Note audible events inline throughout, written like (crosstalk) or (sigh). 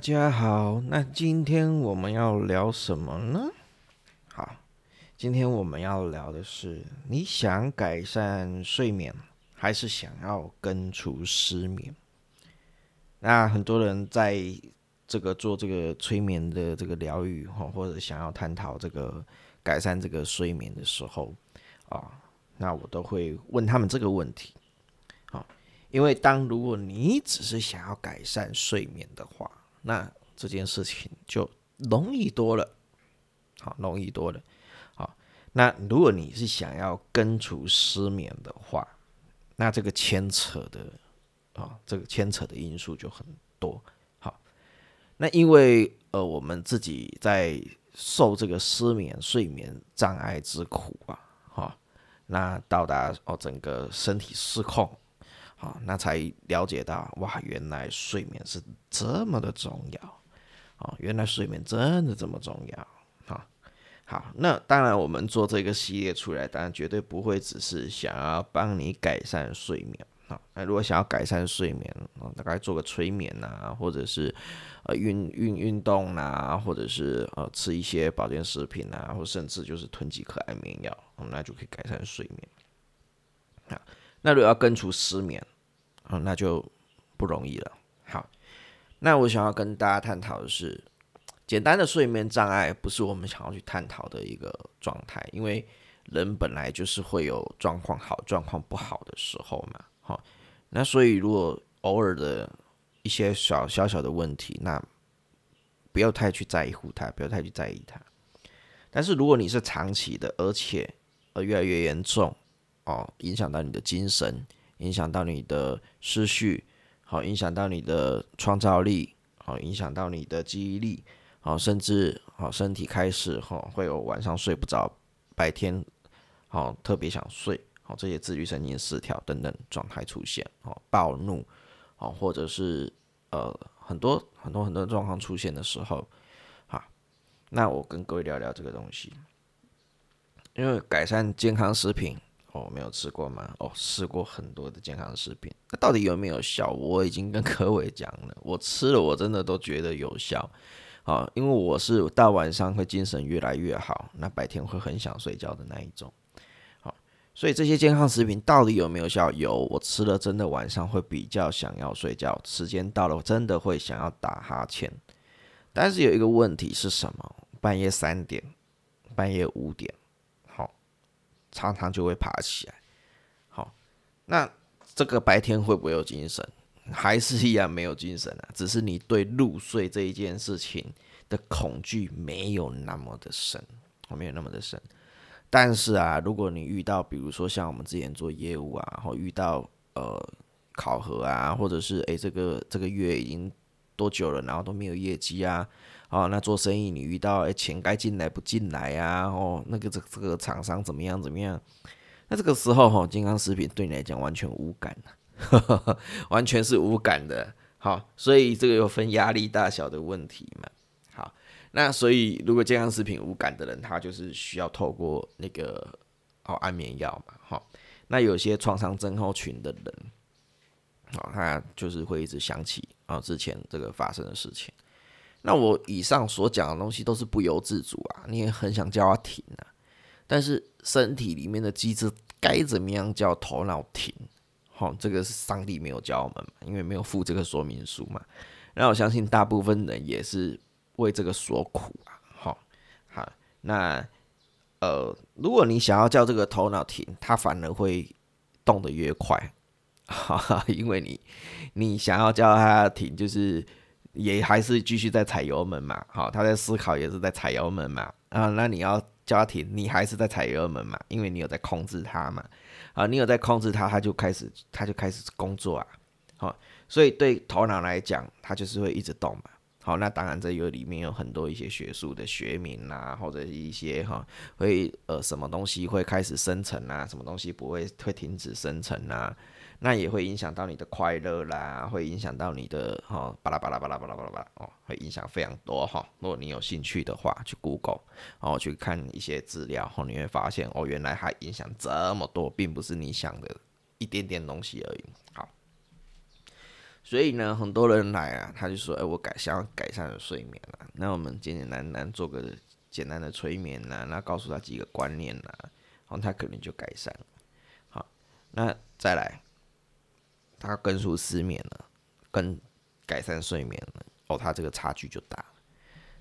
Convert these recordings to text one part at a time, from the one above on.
大家好，那今天我们要聊什么呢？好，今天我们要聊的是，你想改善睡眠，还是想要根除失眠？那很多人在这个做这个催眠的这个疗愈哈，或者想要探讨这个改善这个睡眠的时候啊，那我都会问他们这个问题。因为当如果你只是想要改善睡眠的话，那这件事情就容易多了，好，容易多了。好，那如果你是想要根除失眠的话，那这个牵扯的啊，这个牵扯的因素就很多。好，那因为呃，我们自己在受这个失眠、睡眠障碍之苦啊，哈，那到达哦，整个身体失控。好，那才了解到哇，原来睡眠是这么的重要哦，原来睡眠真的这么重要好，好，那当然，我们做这个系列出来，当然绝对不会只是想要帮你改善睡眠啊。那如果想要改善睡眠啊，大概做个催眠呐，或者是呃运运运动呐，或者是呃吃一些保健食品啊，或甚至就是吞几颗安眠药，那就可以改善睡眠啊。那如果要根除失眠，啊，那就不容易了。好，那我想要跟大家探讨的是，简单的睡眠障碍不是我们想要去探讨的一个状态，因为人本来就是会有状况好、状况不好的时候嘛。好，那所以如果偶尔的一些小小小的问题，那不要太去在乎它，不要太去在意它。但是如果你是长期的，而且呃越来越严重。哦，影响到你的精神，影响到你的思绪，好，影响到你的创造力，好，影响到你的记忆力，好，甚至好身体开始哈会有晚上睡不着，白天好特别想睡，好这些自律神经失调等等状态出现，好暴怒，好或者是呃很多很多很多状况出现的时候，好，那我跟各位聊聊这个东西，因为改善健康食品。哦，没有吃过吗？哦，试过很多的健康食品，那到底有没有效？我已经跟柯伟讲了，我吃了，我真的都觉得有效。啊，因为我是大晚上会精神越来越好，那白天会很想睡觉的那一种。好，所以这些健康食品到底有没有效？有，我吃了真的晚上会比较想要睡觉，时间到了真的会想要打哈欠。但是有一个问题是什么？半夜三点，半夜五点。常常就会爬起来，好，那这个白天会不会有精神？还是一样没有精神啊？只是你对入睡这一件事情的恐惧没有那么的深，没有那么的深。但是啊，如果你遇到，比如说像我们之前做业务啊，然后遇到呃考核啊，或者是诶这个这个月已经多久了，然后都没有业绩啊。哦，那做生意你遇到哎钱该进来不进来呀？哦，那个这这个厂商怎么样怎么样？那这个时候哈，健康食品对你来讲完全无感 (laughs) 完全是无感的。好，所以这个又分压力大小的问题嘛。好，那所以如果健康食品无感的人，他就是需要透过那个哦安眠药嘛。好，那有些创伤症候群的人，哦，他就是会一直想起啊之前这个发生的事情。那我以上所讲的东西都是不由自主啊，你也很想叫他停啊，但是身体里面的机制该怎么样叫头脑停？好，这个是上帝没有教我们嘛，因为没有附这个说明书嘛。那我相信大部分人也是为这个所苦啊。好，好，那呃，如果你想要叫这个头脑停，它反而会动得越快，(laughs) 哈哈，因为你你想要叫它停，就是。也还是继续在踩油门嘛，好，他在思考也是在踩油门嘛，啊，那你要叫他停，你还是在踩油门嘛，因为你有在控制他嘛，啊，你有在控制他，他就开始他就开始工作啊，好，所以对头脑来讲，他就是会一直动嘛，好，那当然这有里面有很多一些学术的学名啊，或者一些哈会呃什么东西会开始生成啊，什么东西不会会停止生成啊。那也会影响到你的快乐啦，会影响到你的哈巴拉巴拉巴拉巴拉巴拉巴拉哦，会影响非常多哈。如果你有兴趣的话，去 Google，然后去看一些资料后，你会发现哦，原来它影响这么多，并不是你想的一点点东西而已。好，所以呢，很多人来啊，他就说：“哎，我改想要改善睡眠了。”那我们简简单单做个简单的催眠呐，那告诉他几个观念呐，然后他可能就改善。好，那再来，他根除失眠了，跟改善睡眠了，哦，他这个差距就大了。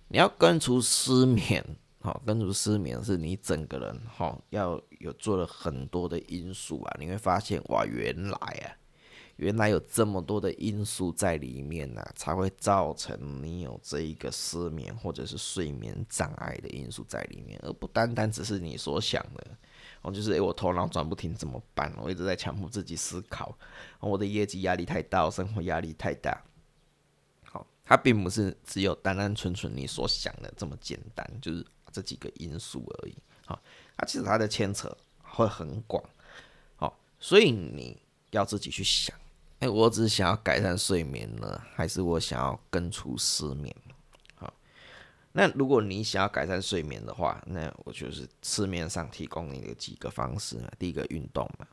你要根除失眠。好，根除失眠是你整个人哈要有做了很多的因素啊，你会发现哇，原来啊，原来有这么多的因素在里面呢，才会造成你有这一个失眠或者是睡眠障碍的因素在里面，而不单单只是你所想的。哦，就是诶，我头脑转不停怎么办？我一直在强迫自己思考，我的业绩压力太大，生活压力太大。好，它并不是只有单单纯纯你所想的这么简单，就是。这几个因素而已，好，它其实它的牵扯会很广，好，所以你要自己去想，哎，我只是想要改善睡眠呢，还是我想要根除失眠？那如果你想要改善睡眠的话，那我就是市面上提供你的几个方式嘛，第一个运动嘛，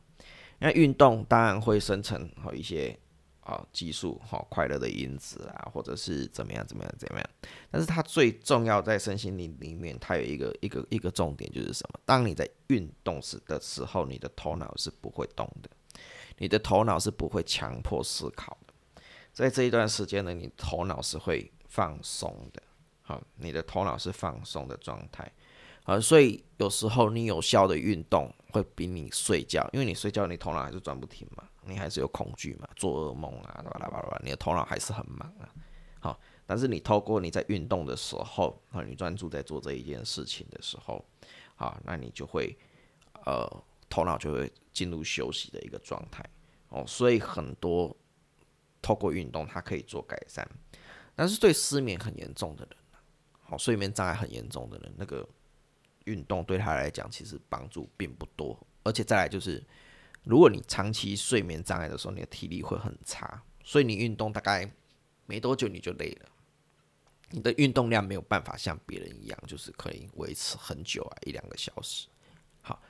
那运动当然会生成好一些。啊，激素哈，快乐的因子啊，或者是怎么样怎么样怎么样，但是它最重要在身心灵里面，它有一个一个一个重点就是什么？当你在运动时的时候，你的头脑是不会动的，你的头脑是不会强迫思考的，在这一段时间呢，你头脑是会放松的，好，你的头脑是放松的状态。啊，所以有时候你有效的运动会比你睡觉，因为你睡觉你头脑还是转不停嘛，你还是有恐惧嘛，做噩梦啊，巴拉巴拉，你的头脑还是很忙啊。好，但是你透过你在运动的时候，啊，你专注在做这一件事情的时候，好，那你就会呃头脑就会进入休息的一个状态。哦，所以很多透过运动它可以做改善，但是对失眠很严重的人，好，睡眠障碍很严重的人，那个。运动对他来讲其实帮助并不多，而且再来就是，如果你长期睡眠障碍的时候，你的体力会很差，所以你运动大概没多久你就累了，你的运动量没有办法像别人一样，就是可以维持很久啊，一两个小时。好，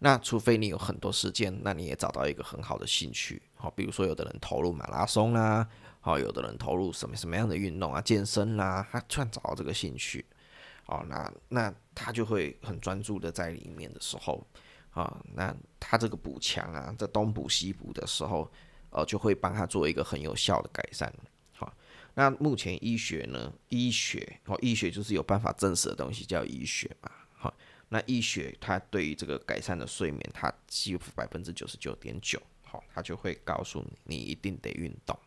那除非你有很多时间，那你也找到一个很好的兴趣，好，比如说有的人投入马拉松啦，好，有的人投入什么什么样的运动啊，健身啦，他突然找到这个兴趣。哦，那那他就会很专注的在里面的时候，啊，那他这个补强啊，这东补西补的时候，呃，就会帮他做一个很有效的改善。好，那目前医学呢，医学哦，医学就是有办法证实的东西叫医学嘛。好，那医学它对于这个改善的睡眠，它几乎百分之九十九点九，好，它就会告诉你，你一定得运动。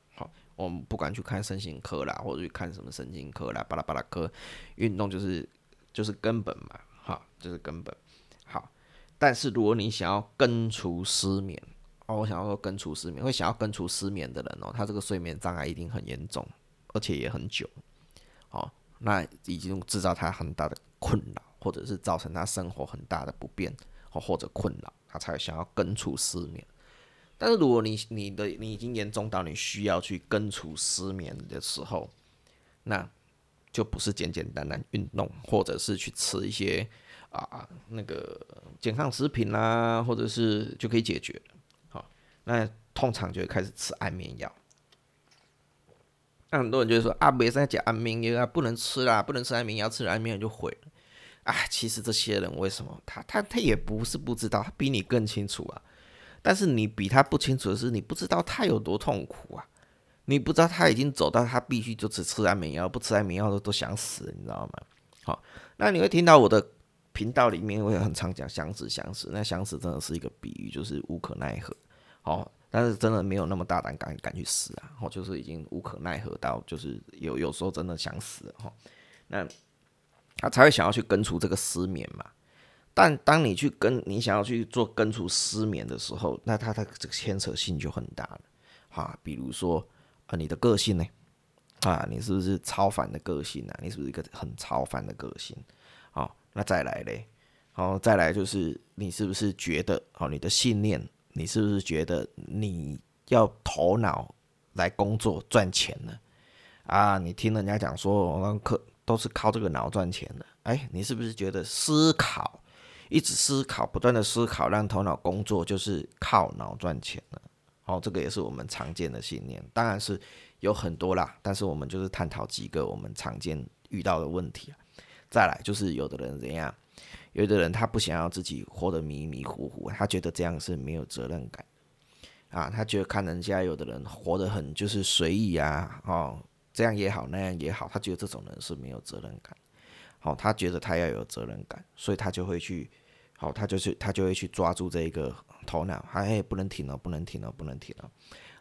我们不管去看身心科啦，或者去看什么神经科啦，巴拉巴拉科，运动就是就是根本嘛，哈，就是根本。好，但是如果你想要根除失眠，哦，我想要说根除失眠，会想要根除失眠的人哦，他这个睡眠障碍一定很严重，而且也很久，哦，那已经制造他很大的困扰，或者是造成他生活很大的不便，哦，或者困扰，他才想要根除失眠。但是如果你你的你已经严重到你需要去根除失眠的时候，那就不是简简单单运动，或者是去吃一些啊那个健康食品啦，或者是就可以解决好，那通常就会开始吃安眠药。那很多人就会说啊，没在讲安眠药啊，不能吃啦，不能吃安眠药，吃了安眠药就毁了。啊，其实这些人为什么他他他也不是不知道，他比你更清楚啊。但是你比他不清楚的是，你不知道他有多痛苦啊！你不知道他已经走到他必须就只吃安眠药，不吃安眠药都都想死，你知道吗？好，那你会听到我的频道里面，我也很常讲想死想死。那想死真的是一个比喻，就是无可奈何。好，但是真的没有那么大胆敢敢去死啊！哦，就是已经无可奈何到，就是有有时候真的想死哈。那他才会想要去根除这个失眠嘛。但当你去跟你想要去做根除失眠的时候，那它的这个牵扯性就很大了，哈，比如说啊，你的个性呢，啊，你是不是超凡的个性啊？你是不是一个很超凡的个性？好，那再来嘞，好，再来就是你是不是觉得，哦，你的信念，你是不是觉得你要头脑来工作赚钱呢？啊，你听人家讲说，我们可都是靠这个脑赚钱的，哎，你是不是觉得思考？一直思考，不断的思考，让头脑工作，就是靠脑赚钱了。哦，这个也是我们常见的信念，当然是有很多啦，但是我们就是探讨几个我们常见遇到的问题。再来就是有的人怎样，有的人他不想要自己活得迷迷糊糊，他觉得这样是没有责任感啊，他觉得看人家有的人活得很就是随意啊，哦，这样也好，那样也好，他觉得这种人是没有责任感。哦，他觉得他要有责任感，所以他就会去，好，他就是他就会去抓住这一个头脑，哎，不能停了，不能停了，不能停了，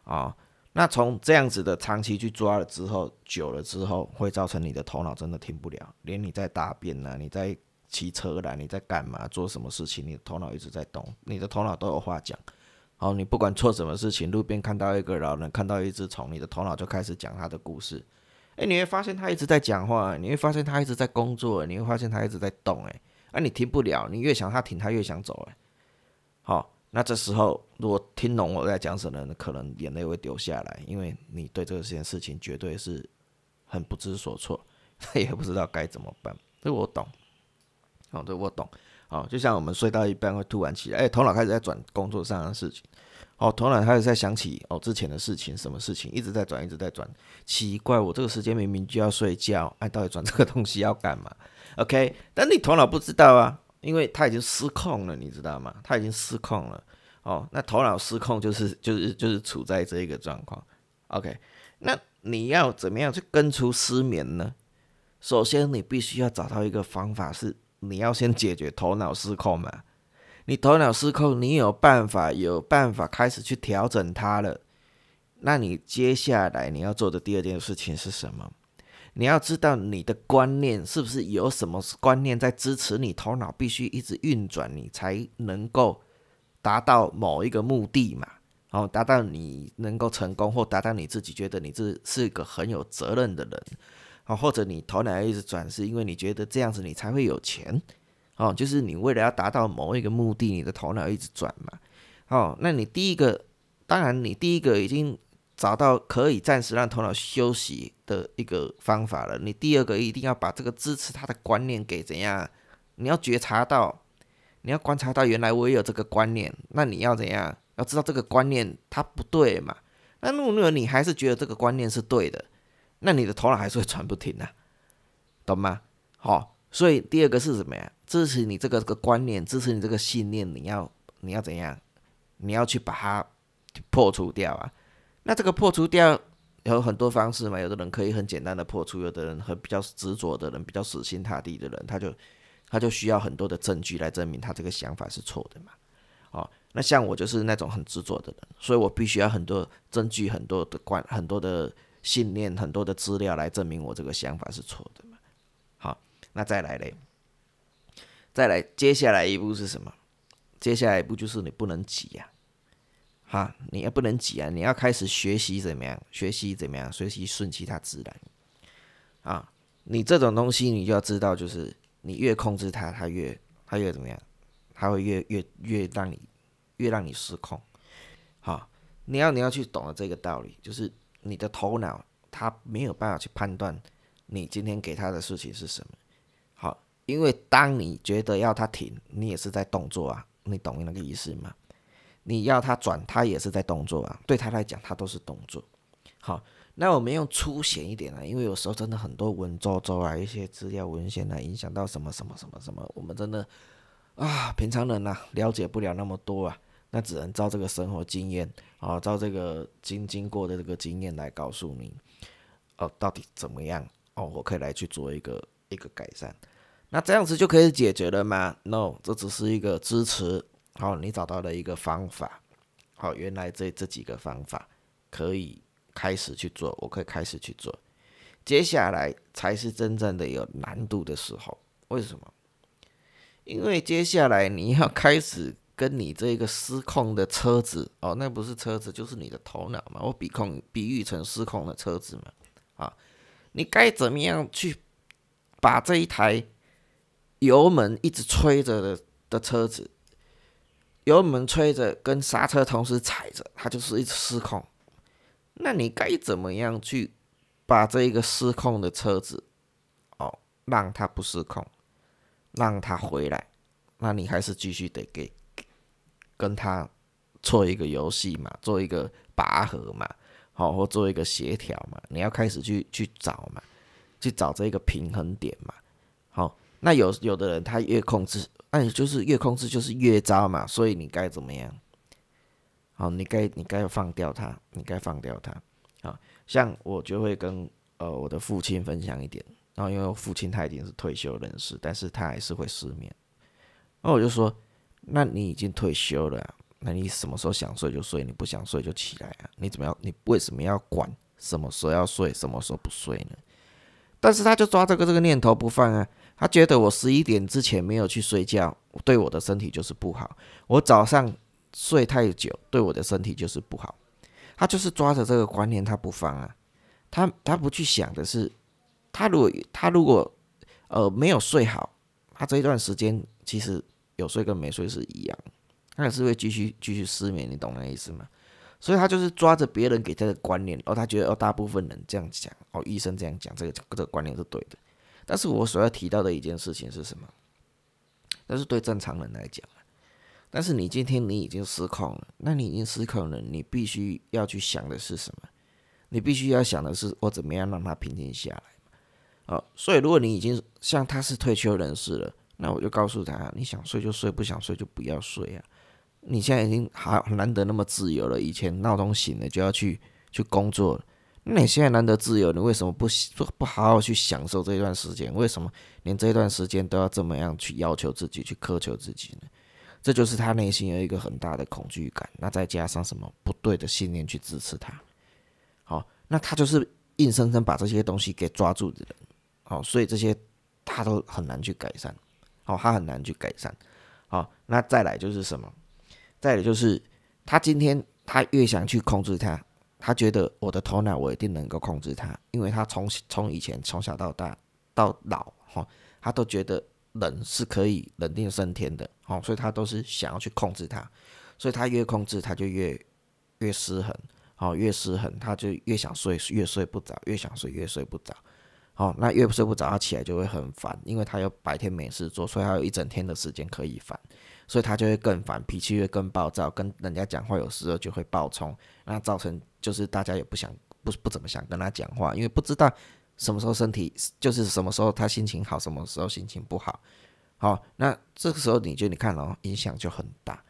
啊，那从这样子的长期去抓了之后，久了之后，会造成你的头脑真的停不了，连你在大便呐，你在骑车啦，你在干嘛，做什么事情，你的头脑一直在动，你的头脑都有话讲，好，你不管做什么事情，路边看到一个老人，看到一只虫，你的头脑就开始讲他的故事。哎，你会发现他一直在讲话，你会发现他一直在工作，你会发现他一直在动，哎，啊，你停不了，你越想他停，他越想走，哎，好，那这时候如果听懂我在讲什么，可能眼泪会流下来，因为你对这件事情绝对是很不知所措，(laughs) 他也不知道该怎么办，这我懂，好，这我懂，好，就像我们睡到一半会突然起来，哎，头脑开始在转工作上的事情。哦，头脑开始在想起哦之前的事情，什么事情一直在转，一直在转。奇怪，我这个时间明明就要睡觉，哎，到底转这个东西要干嘛？OK，但你头脑不知道啊，因为他已经失控了，你知道吗？他已经失控了。哦，那头脑失控就是就是就是处在这一个状况。OK，那你要怎么样去根除失眠呢？首先，你必须要找到一个方法，是你要先解决头脑失控嘛。你头脑失控，你有办法，有办法开始去调整它了。那你接下来你要做的第二件事情是什么？你要知道你的观念是不是有什么观念在支持你头脑必须一直运转，你才能够达到某一个目的嘛？哦，达到你能够成功，或达到你自己觉得你这是一个很有责任的人，哦，或者你头脑一直转，是因为你觉得这样子你才会有钱。哦，就是你为了要达到某一个目的，你的头脑一直转嘛。哦，那你第一个，当然你第一个已经找到可以暂时让头脑休息的一个方法了。你第二个一定要把这个支持他的观念给怎样？你要觉察到，你要观察到，原来我也有这个观念。那你要怎样？要知道这个观念它不对嘛？那如果你还是觉得这个观念是对的，那你的头脑还是会转不停的，懂吗？好。所以第二个是什么呀？支持你这个这个观念，支持你这个信念，你要你要怎样？你要去把它破除掉啊！那这个破除掉有很多方式嘛。有的人可以很简单的破除，有的人很比较执着的人，比较死心塌地的人，他就他就需要很多的证据来证明他这个想法是错的嘛。哦，那像我就是那种很执着的人，所以我必须要很多证据、很多的观、很多的信念、很多的资料来证明我这个想法是错的。那再来嘞，再来，接下来一步是什么？接下来一步就是你不能挤呀，哈，你也不能挤啊，你要开始学习怎么样？学习怎么样？学习顺其它自然啊！你这种东西，你就要知道，就是你越控制它，它越它越怎么样？它会越越越让你越让你失控。好，你要你要去懂得这个道理，就是你的头脑它没有办法去判断你今天给他的事情是什么。因为当你觉得要它停，你也是在动作啊，你懂那个意思吗？你要它转，它也是在动作啊，对他来讲，它都是动作。好，那我们用粗显一点啊，因为有时候真的很多文绉绉啊，一些资料文献啊，影响到什么什么什么什么，我们真的啊，平常人呐，了解不了那么多啊，那只能照这个生活经验啊，照这个经经过的这个经验来告诉你，哦，到底怎么样？哦，我可以来去做一个一个改善。那这样子就可以解决了吗？No，这只是一个支持。好，你找到了一个方法。好，原来这这几个方法可以开始去做，我可以开始去做。接下来才是真正的有难度的时候。为什么？因为接下来你要开始跟你这个失控的车子哦，那不是车子，就是你的头脑嘛。我比控比喻成失控的车子嘛。啊，你该怎么样去把这一台？油门一直吹着的的车子，油门吹着跟刹车同时踩着，它就是一直失控。那你该怎么样去把这一个失控的车子，哦，让它不失控，让它回来？那你还是继续得给跟它做一个游戏嘛，做一个拔河嘛，好，或做一个协调嘛，你要开始去去找嘛，去找这个平衡点嘛。那有有的人他越控制，那你就是越控制就是越糟嘛，所以你该怎么样？好，你该你该放掉他，你该放掉他。好，像我就会跟呃我的父亲分享一点，然后因为我父亲他已经是退休人士，但是他还是会失眠。那我就说，那你已经退休了，那你什么时候想睡就睡，你不想睡就起来啊？你怎么样？你为什么要管什么时候要睡，什么时候不睡呢？但是他就抓这个这个念头不放啊，他觉得我十一点之前没有去睡觉，对我的身体就是不好。我早上。睡太久对我的身体就是不好，他就是抓着这个观念他不放啊，他他不去想的是，他如果他如果呃没有睡好，他这一段时间其实有睡跟没睡是一样，他也是会继续继续失眠，你懂那意思吗？所以他就是抓着别人给他的观念，哦，他觉得哦大部分人这样讲，哦医生这样讲，这个这个观念是对的，但是我所要提到的一件事情是什么？那是对正常人来讲。但是你今天你已经失控了，那你已经失控了，你必须要去想的是什么？你必须要想的是我怎么样让他平静下来哦，所以如果你已经像他是退休人士了，那我就告诉他，你想睡就睡，不想睡就不要睡啊。你现在已经好难得那么自由了，以前闹钟醒了就要去去工作，那你现在难得自由，你为什么不不不好好去享受这一段时间？为什么连这一段时间都要这么样去要求自己，去苛求自己呢？这就是他内心有一个很大的恐惧感，那再加上什么不对的信念去支持他，好，那他就是硬生生把这些东西给抓住的人，好，所以这些他都很难去改善，好，他很难去改善，好，那再来就是什么？再来就是他今天他越想去控制他，他觉得我的头脑我一定能够控制他，因为他从从以前从小到大到老，哈，他都觉得。人是可以冷定升天的，哦，所以他都是想要去控制他，所以他越控制他就越越失衡，哦，越失衡他就越想睡，越睡不着，越想睡越睡不着，哦，那越睡不着，他起来就会很烦，因为他有白天没事做，所以他有一整天的时间可以烦，所以他就会更烦，脾气会更暴躁，跟人家讲话有时候就会暴冲，那造成就是大家也不想不不怎么想跟他讲话，因为不知道。什么时候身体就是什么时候他心情好，什么时候心情不好，好，那这个时候你就你看哦，影响就很大。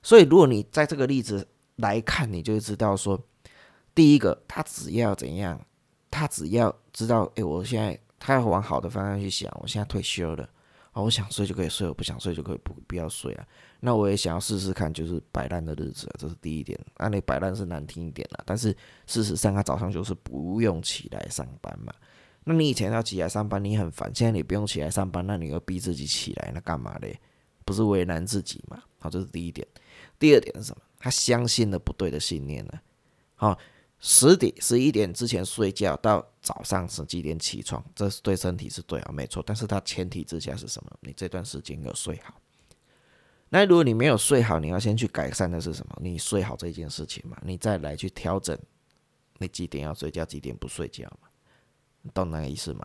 所以如果你在这个例子来看，你就知道说，第一个他只要怎样，他只要知道，哎，我现在他要往好的方向去想，我现在退休了。啊，我想睡就可以睡，我不想睡就可以不不要睡啊。那我也想要试试看，就是摆烂的日子，这是第一点。那你摆烂是难听一点啦，但是事实上他早上就是不用起来上班嘛。那你以前要起来上班，你很烦，现在你不用起来上班，那你又逼自己起来，那干嘛嘞？不是为难自己嘛？好，这是第一点。第二点是什么？他相信了不对的信念呢？好。十点十一点之前睡觉，到早上十几点起床，这是对身体是对啊，没错。但是它前提之下是什么？你这段时间要睡好。那如果你没有睡好，你要先去改善的是什么？你睡好这件事情嘛，你再来去调整，你几点要睡觉，几点不睡觉嘛？懂那个意思吗？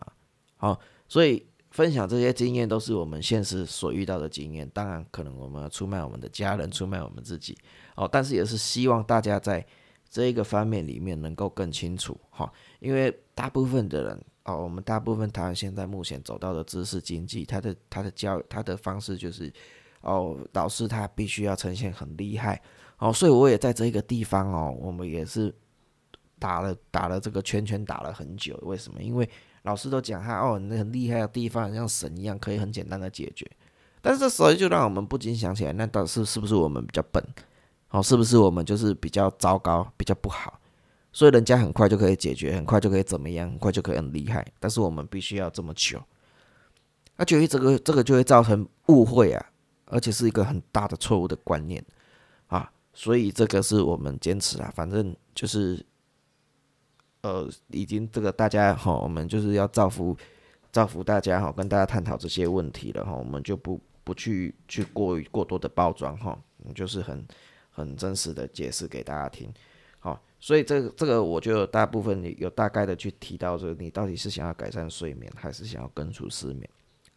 好，所以分享这些经验都是我们现实所遇到的经验。当然，可能我们要出卖我们的家人，出卖我们自己哦，但是也是希望大家在。这一个方面里面能够更清楚哈，因为大部分的人哦，我们大部分台湾现在目前走到的知识经济，他的他的教他的方式就是哦，导师他必须要呈现很厉害哦，所以我也在这个地方哦，我们也是打了打了这个圈圈打了很久，为什么？因为老师都讲他哦，那很厉害的地方像神一样，可以很简单的解决，但是这时候就让我们不禁想起来，那到底是是不是我们比较笨？哦，是不是我们就是比较糟糕，比较不好，所以人家很快就可以解决，很快就可以怎么样，很快就可以很厉害，但是我们必须要这么久，那就于这个这个就会造成误会啊，而且是一个很大的错误的观念啊，所以这个是我们坚持啊，反正就是，呃，已经这个大家哈，我们就是要造福造福大家哈，跟大家探讨这些问题了哈，我们就不不去去过于过多的包装哈，就是很。很真实的解释给大家听。好所以这个这个我就大部分有大概的去提到说你到底是想要改善睡眠还是想要根除失眠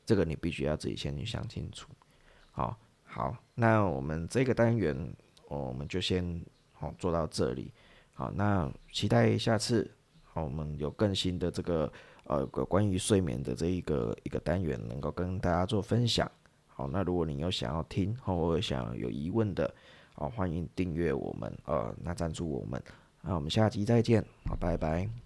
这个你必须要自己先去想清楚。好好那我们这个单元哦我们就先好做到这里。好那期待下次好我们有更新的这个呃关于睡眠的这一个一个单元能够跟大家做分享。好那如果你有想要听或我想有疑问的哦，欢迎订阅我们，呃，那赞助我们，那我们下期再见，好，拜拜。